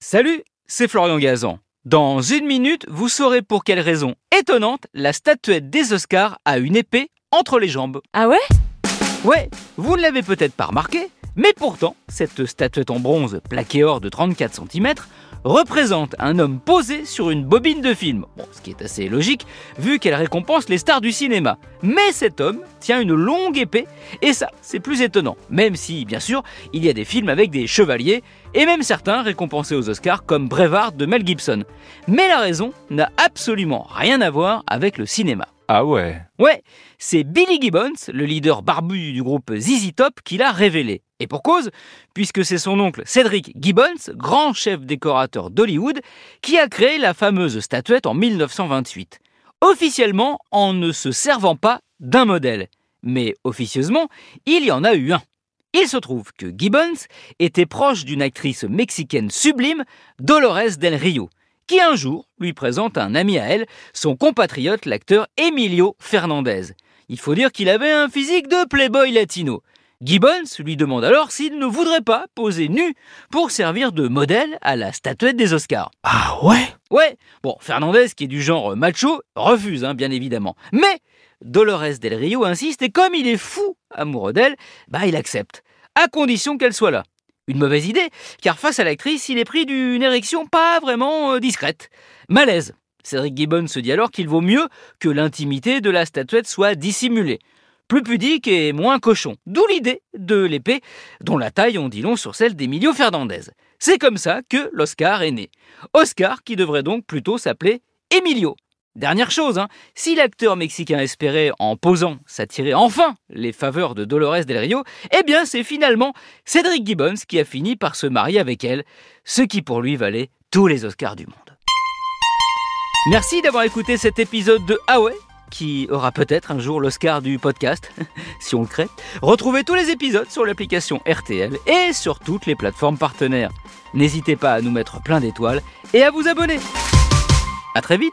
Salut, c'est Florian Gazan. Dans une minute, vous saurez pour quelle raison étonnante la statuette des Oscars a une épée entre les jambes. Ah ouais? Ouais, vous ne l'avez peut-être pas remarqué, mais pourtant, cette statuette en bronze plaquée or de 34 cm représente un homme posé sur une bobine de film. Ce qui est assez logique vu qu'elle récompense les stars du cinéma. Mais cet homme tient une longue épée et ça, c'est plus étonnant. Même si, bien sûr, il y a des films avec des chevaliers et même certains récompensés aux Oscars comme Brevard de Mel Gibson. Mais la raison n'a absolument rien à voir avec le cinéma. Ah ouais Ouais, c'est Billy Gibbons, le leader barbu du groupe ZZ Top, qui l'a révélé. Et pour cause, puisque c'est son oncle Cedric Gibbons, grand chef décorateur d'Hollywood, qui a créé la fameuse statuette en 1928. Officiellement en ne se servant pas d'un modèle. Mais officieusement, il y en a eu un. Il se trouve que Gibbons était proche d'une actrice mexicaine sublime, Dolores Del Rio, qui un jour lui présente un ami à elle, son compatriote l'acteur Emilio Fernandez. Il faut dire qu'il avait un physique de playboy latino. Gibbons lui demande alors s'il ne voudrait pas poser nu pour servir de modèle à la statuette des Oscars. Ah ouais? Ouais, bon, Fernandez, qui est du genre macho, refuse, hein, bien évidemment. Mais Dolores Del Rio insiste et comme il est fou amoureux d'elle, bah il accepte, à condition qu'elle soit là. Une mauvaise idée, car face à l'actrice, il est pris d'une érection pas vraiment euh, discrète. Malaise. Cédric Gibbon se dit alors qu'il vaut mieux que l'intimité de la statuette soit dissimulée. Plus pudique et moins cochon. D'où l'idée de l'épée, dont la taille on dit long sur celle d'Emilio Fernandez. C'est comme ça que l'Oscar est né. Oscar qui devrait donc plutôt s'appeler Emilio. Dernière chose, hein, si l'acteur mexicain espérait, en posant, s'attirer enfin les faveurs de Dolores Del Rio, eh bien c'est finalement Cédric Gibbons qui a fini par se marier avec elle, ce qui pour lui valait tous les Oscars du monde. Merci d'avoir écouté cet épisode de Ah qui aura peut-être un jour l'Oscar du podcast, si on le crée. Retrouvez tous les épisodes sur l'application RTL et sur toutes les plateformes partenaires. N'hésitez pas à nous mettre plein d'étoiles et à vous abonner. À très vite